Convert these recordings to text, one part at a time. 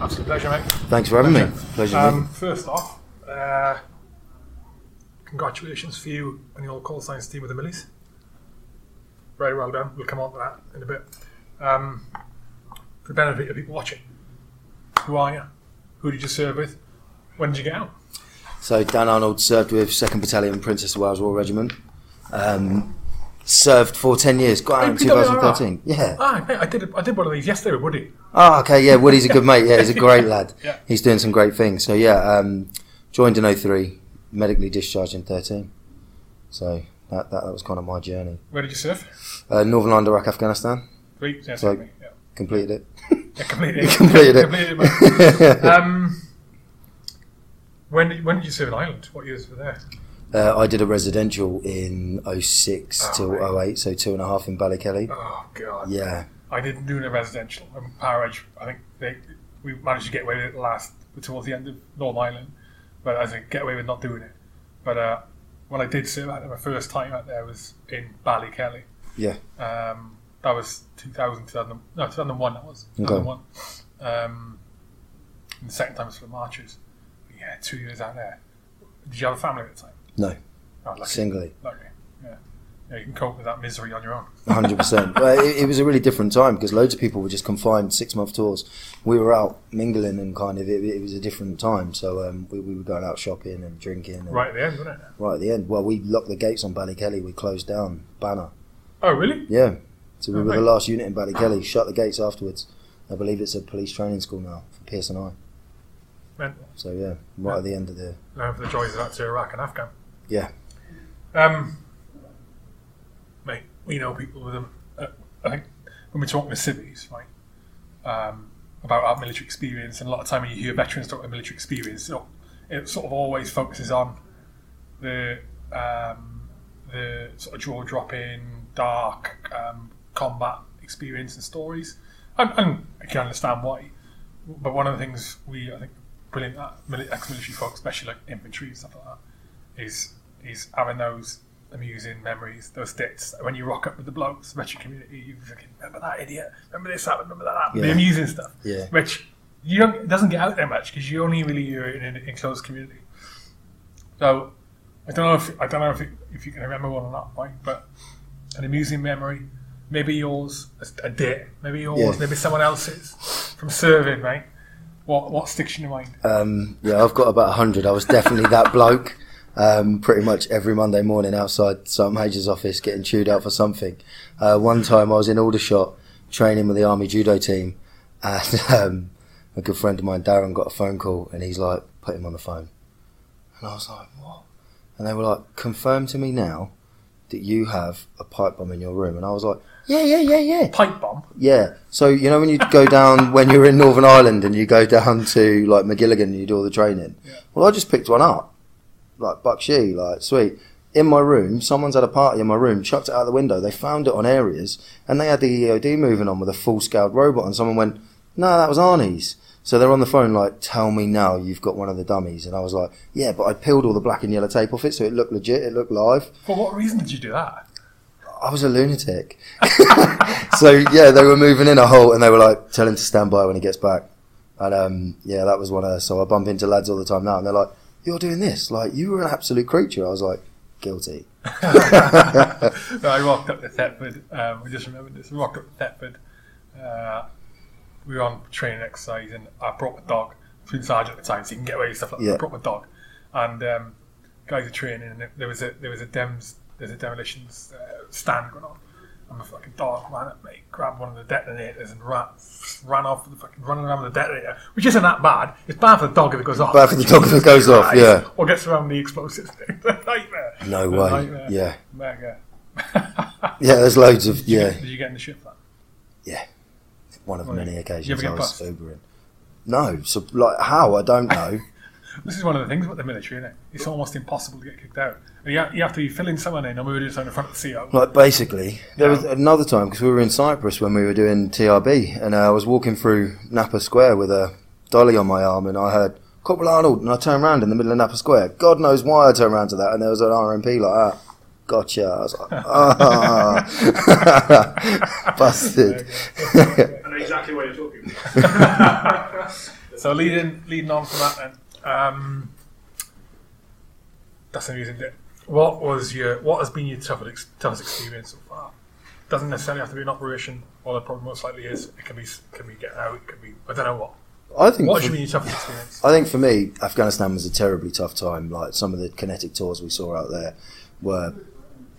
Arnold. Absolute pleasure, mate. Thanks for having me. Pleasure. Um, first off, uh, congratulations for you and your All Call Signs team with the Millies. Very well done. We'll come on to that in a bit. Um, for the benefit of people watching, who are you? Who did you serve with? When did you get out? So Dan Arnold served with Second Battalion Princess of Wales Royal Regiment. Um, served for ten years. Got out in Oh, 2013. Yeah. Ah, mate, I did. I did one of these yesterday with Woody. Oh, okay. Yeah, Woody's a good mate. Yeah, he's a great lad. Yeah. He's doing some great things. So yeah, um, joined in 03, medically discharged in 13. So that, that that was kind of my journey. Where did you serve? Uh, Northern Ireland, Iraq, Afghanistan. Three. Yeah, So- yeah. Completed it. Yeah, completed it. Completed it. completed it. um, when did when did you serve in Ireland? What years were there? Uh, I did a residential in 06 Oh, till right. 08, so two and a half in Ballykelly. Oh God. Yeah. I didn't do the residential. Um, Power Edge, I think they, we managed to get away with it last towards the end of Northern Ireland, but as in get away with not doing it. But uh, when I did serve out there, my first time out there was in Ballykelly. Yeah. Um, that was 2000, 2000, no, 2001 that was. Okay. 2001. Um, and the second time was for the Marches. Yeah, two years out there. Did you have a family at the time? No. Oh. Singly. Lucky. Yeah. yeah. You can cope with that misery on your own. hundred percent. Well, it, it was a really different time because loads of people were just confined six month tours. We were out mingling and kind of it, it was a different time. So um, we, we were going out shopping and drinking. And Right at the end, wasn't it? right at the end, well, we locked the gates on Ballykelly. We closed down Banner. Oh, really? Yeah, so we Oh, were the last unit in Ballykelly. Shut the gates afterwards. I believe it's a police training school now for PSNI. Mental. So yeah, right at the end of the Learn for the joys of that to Iraq and Afghan. Yeah. Um, mate, we know people with them. Uh, I think when we talk with civvies, right, um, about our military experience, and a lot of time when you hear veterans talk about military experience, know, it sort of always focuses on the um, the sort of jaw dropping, dark um, combat experience and stories, and, and I can understand why. But one of the things we, I think, brilliant at ex-military folks, especially like infantry and stuff like that, is is having those amusing memories, those bits when you rock up with the blokes, the veteran community. You fucking remember that idiot, remember this happened, remember that, happened. the amusing stuff. Yeah. Which you don't it doesn't get out there much because you only really hear it in an enclosed community. So I don't know if I don't know if, it, if you can remember one or not, right? But an amusing memory, maybe yours, a, a date, maybe yours, Yeah. maybe someone else's from serving, mate. What what sticks in your mind? Um, yeah, I've got about hundred. I was definitely that bloke. Um, pretty much every Monday morning outside Sergeant Major's office getting chewed out for something. Uh, one time I was in Aldershot training with the Army Judo team and um, a good friend of mine, Darren, got a phone call and he's like, put him on the phone. And I was like, what? And they were like, confirm to me now that you have a pipe bomb in your room. And I was like, yeah, yeah, yeah, yeah. Pipe bomb. Yeah. So you know when you go down when you're in Northern Ireland and you go down to like Magilligan and you do all the training. Yeah. Well, I just picked one up, like Buckshee, like sweet. In my room, someone's had a party in my room, chucked it out the window. They found it on areas, and they had the EOD moving on with a full scaled robot. And someone went, "No, that was Arnie's." So they're on the phone like, "Tell me now, you've got one of the dummies." And I was like, "Yeah, but I peeled all the black and yellow tape off it, so it looked legit. It looked live." For what reason did you do that? I was a lunatic. so yeah, they were moving in a hole, and they were like, "Tell him to stand by when he gets back." And um, yeah, that was one of. So I bump into lads all the time now, and they're like, "You're doing this? Like you were an absolute creature." I was like, "Guilty." No, I rocked up to Thetford. Um, we just remembered this. We rocked up to Thetford. Uh, we were on training exercise, and I brought my dog. Food sergeant at the time, so you can get away with stuff like that. Yeah. I brought my dog, and um, guys are training, and there was a there was a dems there's a demolitions uh, stand going on. And my fucking dog ran at me, grabbed one of the detonators, and ran ran off with the fucking running around with the detonator, which isn't that bad. It's bad for the dog if it goes off. Bad for the dog if it goes off, yeah. Or gets around the explosives. nightmare. No way. nightmare. Yeah, Mega. yeah. There's loads of yeah. Did you get in the ship that? Yeah, one of many You occasions I was? Ubering. No, so like how I don't know. This is one of the things about the military, isn't it? It's almost impossible to get kicked out. You, have, you have to be filling someone in, and we were just on the front of the CO. Like basically, there was another time because we were in Cyprus when we were doing TRB, and uh, I was walking through Napa Square with a dolly on my arm, and I heard Corporal Arnold, and I turned around in the middle of Napa Square. God knows why I turned around to that, and there was an RMP like that. Gotcha. I was like, ah, busted. And he's exactly what you're talking about. So leading leading on from that, then, um, that's amusing. What was your what has been your toughest toughest experience so far? Doesn't necessarily have to be an operation, or the problem most likely is. It can be can be getting out. It can be I don't know what. I think What for- been your toughest experience? I think for me, Afghanistan was a terribly tough time. Like some of the kinetic tours we saw out there were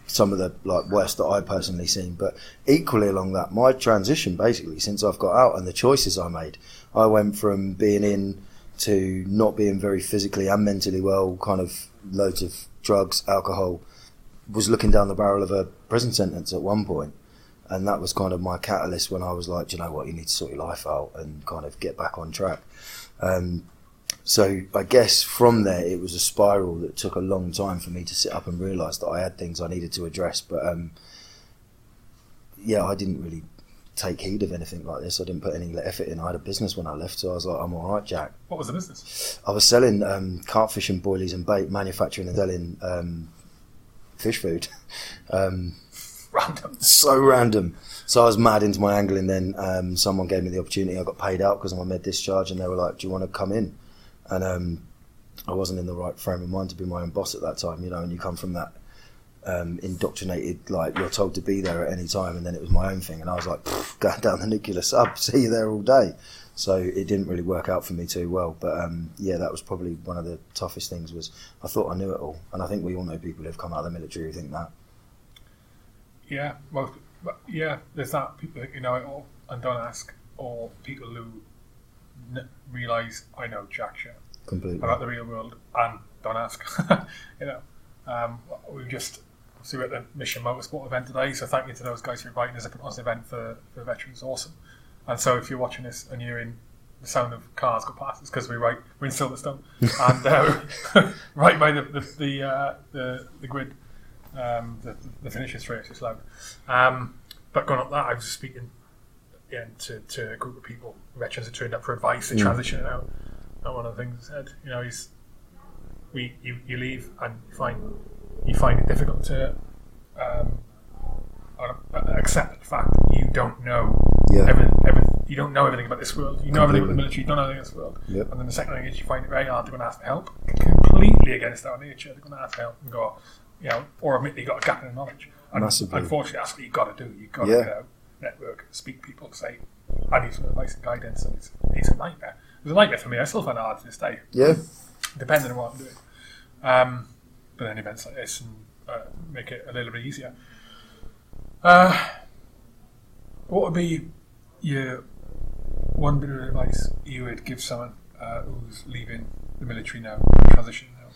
some of the like worst that I personally seen. But equally along that, my transition basically since I've got out and the choices I made, I went from being in to not being very physically and mentally well, kind of loads of drugs, alcohol. Was looking down the barrel of a prison sentence at one point, and that was kind of my catalyst when I was like, "Do you know what, you need to sort your life out and kind of get back on track. Um, so I guess from there it was a spiral that took a long time for me to sit up and realise that I had things I needed to address. But um, yeah, I didn't really take heed of anything like this. I didn't put any effort in. I had a business when I left, so I was like, I'm all right, Jack. What was the business? I was selling um, carp fishing boilies and bait, manufacturing and selling um, fish food. um, Random. so random. So I was mad into my angling. Then um, someone gave me the opportunity. I got paid out because of my med discharge, and they were like, "Do you want to come in?" And um, I wasn't in the right frame of mind to be my own boss at that time, you know. And you come from that um, indoctrinated, like you're told to be there at any time, and then it was my own thing, and I was like, "Pff, going down the nuclear sub, see you there all day. So it didn't really work out for me too well. But um, yeah, that was probably one of the toughest things. Was I thought I knew it all, and I think we all know people who've come out of the military who think that. Yeah, well, yeah, there's that people that you know it all and don't ask, or people who n- realize I know jack shit Completely. about the real world and don't ask. you know, um, we've just we're at the Mission Motorsport event today, so thank you to those guys for inviting us on this event for, for veterans. Awesome. And so if you're watching this and you're in the sound of cars go past, it's because we're right we're in Silverstone and uh, right by the the the, uh, the, the grid. Um, the, the finish is straight, it's loud. Um, but going up that, I was speaking again to, to a group of people, veterans that turned up for advice and transitioning out. And one of the things I said, you know, is we you, you leave and you find you find it difficult to um, uh, accept the fact that you don't know Yeah. every, every, you don't know everything about this world. You know everything about the military. You don't know everything about this world. Yep. And then the second thing is you find it very hard to go and ask for help. Completely against our nature they're going to ask for help and go, you know, or admit you got a gap in knowledge. And Massively. unfortunately, that's what you've got to do. You've got Yeah. to out, network, speak to people, say, I need some advice and guidance. And it's, it's a nightmare. It was a nightmare for me. I still find it hard to this day Yeah. depending on what I'm doing. Um, but then events like this and uh, make it a little bit easier. Uh, what would be your one bit of advice you would give someone uh, who's leaving the military now, transitioning now?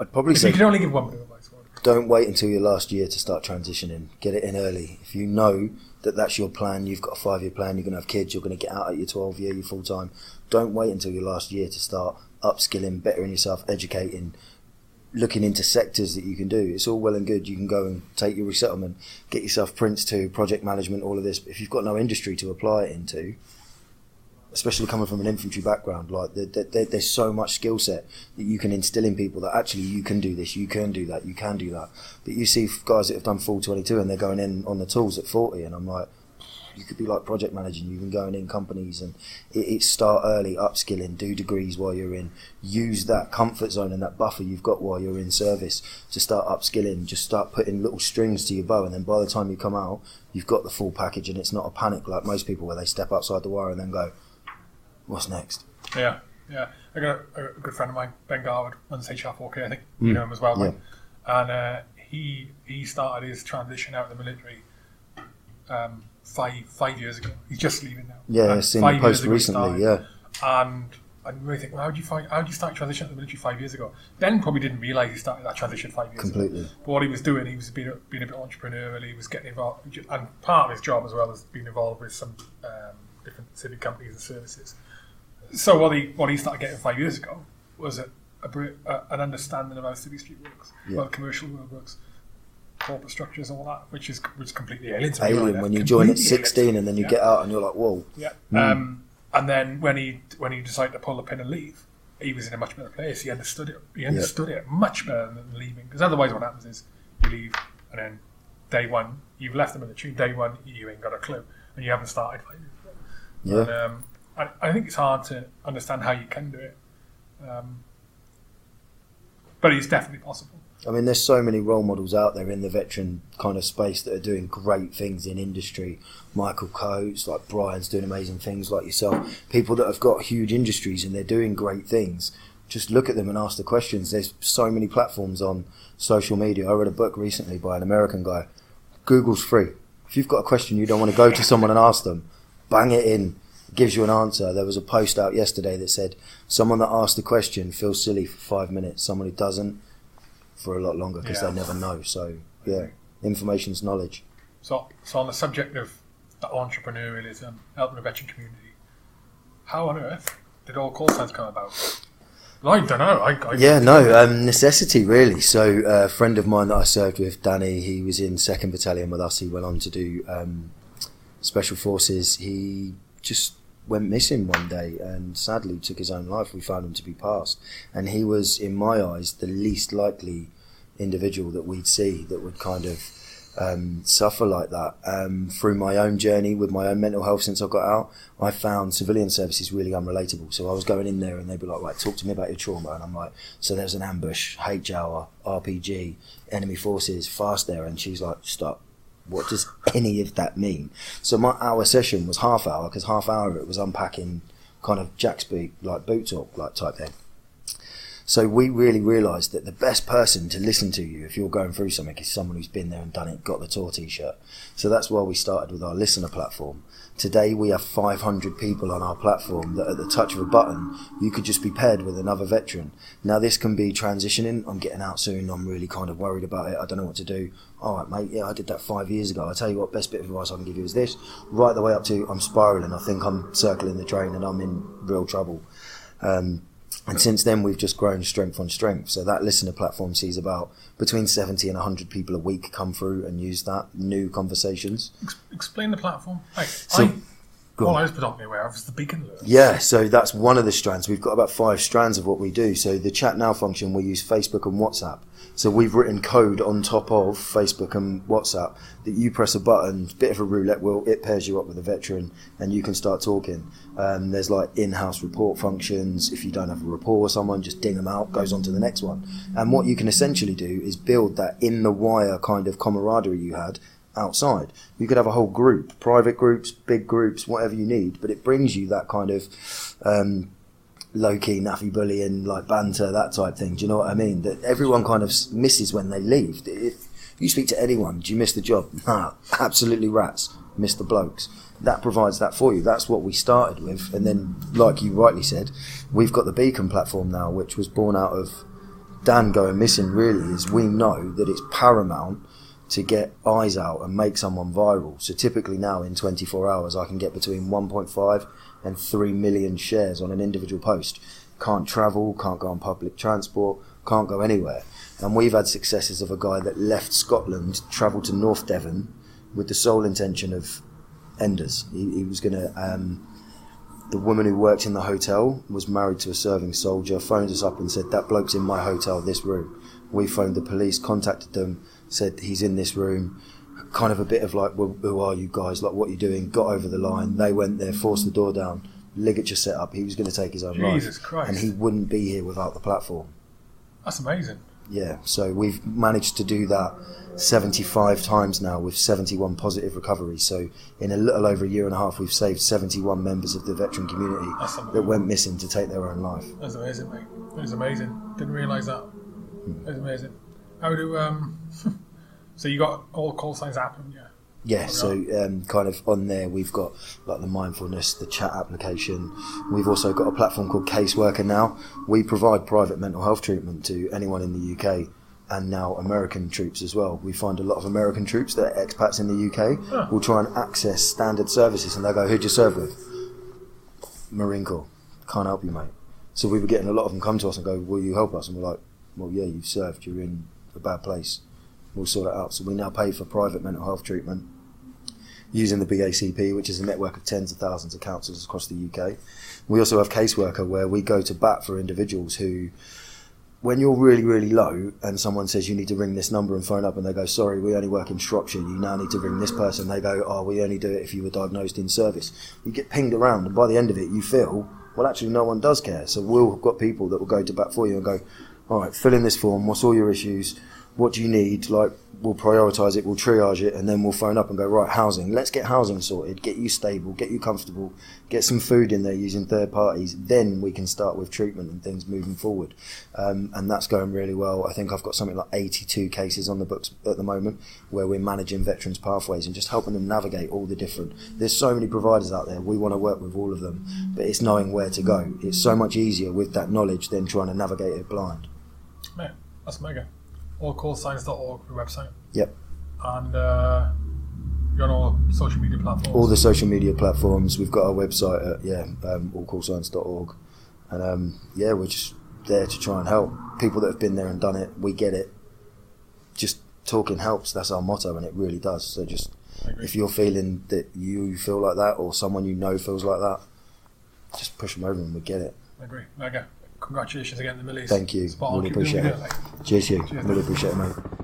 I'd probably If say you could only give one bit of advice, what would it be? don't wait until your last year to start transitioning. Get it in early. If you know that that's your plan, you've got a five year plan, you're going to have kids, you're going to get out at your 12 year, you're full time. Don't wait until your last year to start upskilling, bettering yourself, educating, looking into sectors that you can do. It's all well and good. You can go and take your resettlement, get yourself PRINCE2 project management, all of this. But if you've got no industry to apply it into, especially coming from an infantry background, like there- there, there's so much skill set that you can instill in people that actually you can do this, you can do that, you can do that. But you see guys that have done full 22 and they're going in on the tools at 40, and I'm like, you could be like project managing, you can go in companies and it, it's start early, upskilling, do degrees while you're in, use that comfort zone and that buffer you've got while you're in service to start upskilling, just start putting little strings to your bow, and then by the time you come out, you've got the full package, and it's not a panic like most people where they step outside the wire and then go, what's next? Yeah, yeah. I got a, a good friend of mine, Ben Garwood, runs HR4K. I think you know him as well, Yeah. And uh, he he started his transition out of the military um, five five years ago. He's just leaving now. Yeah, I've seen the post recently, yeah. And I really think, well, how do you find how do you start transition out the military five years ago? Ben probably didn't realise he started that transition five years ago. Completely. But what he was doing, he was being a, being a bit entrepreneurial. He was getting involved, and part of his job as well as being involved with some um, different civic companies and services. So what he what he started getting five years ago was a, a, a an understanding of how city street works, Yeah. well, commercial world works, corporate structures, and all that, which is which is completely alien to me. Alien right when you join at. 16 and then you Yeah. get out and you're like, whoa. Yeah. Hmm. Um, and then when he when he decided to pull the pin and leave, he was in a much better place. He understood it. He understood it much better than leaving. Because otherwise, what happens is you leave, and then day one you've left them in the military. Day one you ain't got a clue, and you haven't started. Yeah. And, um, I, I think it's hard to understand how you can do it, um, but it's definitely possible. I mean, there's so many role models out there in the veteran kind of space that are doing great things in industry. Michael Coates, like Brian's doing amazing things, like yourself. People that have got huge industries and they're doing great things. Just look at them and ask the questions. There's so many platforms on social media. I read a book recently by an American guy. Google's free. If you've got a question you don't want to go to someone and ask them, bang it in. It gives you an answer. There was a post out yesterday that said someone that asked the question feels silly for five minutes. Someone who doesn't for a lot longer because Yeah. they never know. So yeah, information's knowledge. So, so on the subject of that entrepreneurialism, helping the veteran community, how on earth did all call signs come about? I don't know. I, I, Yeah, no, um, necessity really. So uh, a friend of mine that I served with, Danny, he was in second battalion with us. He went on to do um, special forces. He just went missing one day and sadly took his own life. We found him to be passed, and he was, in my eyes, the least likely individual that we'd see that would kind of um, suffer like that. Um, through my own journey with my own mental health since I got out, I found civilian services really unrelatable. So I was going in there and they'd be like, right, talk to me about your trauma. And I'm like, so there's an ambush, H hour, RPG, enemy forces, fast there. And she's like, stop. What does any of that mean? So my hour session was half hour because half hour of it was unpacking kind of Jack's boot, like boot talk, like type thing. So we really realised that the best person to listen to you if you're going through something is someone who's been there and done it, got the tour t-shirt. So that's why we started with our listener platform. Today we have 500 people on our platform that at the touch of a button, you could just be paired with another veteran. Now this can be transitioning. I'm getting out soon. I'm really kind of worried about it. I don't know what to do. All right, mate. Yeah, I did that five years ago. I tell you what, best bit of advice I can give you is this: right the way up to I'm spiraling. I think I'm circling the drain and I'm in real trouble. Um, and since then, we've just grown strength on strength. So that listener platform sees about between 70 and 100 people a week come through and use that new conversations. Ex- explain the platform. Like, So- I, Go all on. I was predominantly aware of is the beacon alert. Yeah, so that's one of the strands. We've got about five strands of what we do. So the chat now function, we use Facebook and WhatsApp. So we've written code on top of Facebook and WhatsApp that you press a button, bit of a roulette wheel, it pairs you up with a veteran, and you can start talking. Um, there's like in-house report functions. If you don't have a rapport with someone, just ding them out, goes on to the next one. And what you can essentially do is build that in the wire kind of camaraderie you had outside. You could have a whole group, private groups, big groups, whatever you need, but it brings you that kind of um, low key NAAFI bullying, like banter, that type thing. Do you know what I mean? That everyone kind of misses when they leave. If you speak to anyone, do you miss the job? Nah, absolutely rats. Miss the blokes. That provides that for you. That's what we started with, and then, like you rightly said, we've got the Beacon platform now, which was born out of Dan going missing. Really, is we know that it's paramount to get eyes out and make someone viral. So typically now in 24 hours, I can get between 1.5 and 3 million shares on an individual post. Can't travel, can't go on public transport, can't go anywhere. And we've had successes of a guy that left Scotland, travelled to North Devon with the sole intention of enders. He, he was going to. Um, the woman who worked in the hotel was married to a serving soldier, phoned us up and said, That bloke's in my hotel, this room. We phoned the police, contacted them, said, He's in this room. Kind of a bit of like, well, Who are you guys? Like, what are you doing? Got over the line. They went there, forced the door down, ligature set up. He was going to take his own Jesus life. Christ. And he wouldn't be here without the platform. That's amazing. Yeah, so we've managed to do that 75 times now with 71 positive recoveries. So in a little over a year and a half, we've saved 71 members of the veteran community that went missing to take their own life. That's amazing, mate. That's amazing. Didn't realise that. That's amazing. How do um? so you got all call signs app, haven't you? Yeah, so um, kind of on there we've got like the mindfulness, the chat application. We've also got a platform called Caseworker now. We provide private mental health treatment to anyone in the UK and now American troops as well. We find a lot of American troops that are expats in the UK Huh. will try and access standard services and they'll go, Who'd you serve with? Marine Corps. Can't help you, mate. So we were getting a lot of them come to us and go, Will you help us? And we're like, Well, yeah, you've served, you're in a bad place. We'll sort it out. So we now pay for private mental health treatment using the BACP, which is a network of tens of thousands of councils across the UK. We also have caseworker where we go to bat for individuals who when you're really, really low and someone says you need to ring this number and phone up and they go, sorry, we only work in Shropshire, you now need to ring this person. They go, oh, we only do it if you were diagnosed in service. You get pinged around and by the end of it you feel, well, actually no one does care. So we'll have got people that will go to bat for you and go, all right, fill in this form, what's all your issues, what do you need, like we'll prioritise it, we'll triage it, and then we'll phone up and go, right, housing. Let's get housing sorted, get you stable, get you comfortable, get some food in there using third parties. Then we can start with treatment and things moving forward. Um, and that's going really well. I think I've got something like 82 cases on the books at the moment where we're managing veterans' pathways and just helping them navigate all the different. There's so many providers out there. We want to work with all of them, but it's knowing where to go. It's so much easier with that knowledge than trying to navigate it blind. That's mega. Allcallsigns.org, the website. Yep. And uh, you're on all social media platforms. all the social media platforms. We've got our website at yeah, um, allcallsigns.org, and um, yeah, we're just there to try and help people that have been there and done it. We get it. Just talking helps. That's our motto, and it really does. So just if you're feeling that you feel like that, or someone you know feels like that, just push them over, and we get it. I agree. Mega. Congratulations again to Millie's. Thank you. Spot. Really appreciate it. you're doing, mate. Cheers, you. Cheers. Really appreciate it, mate.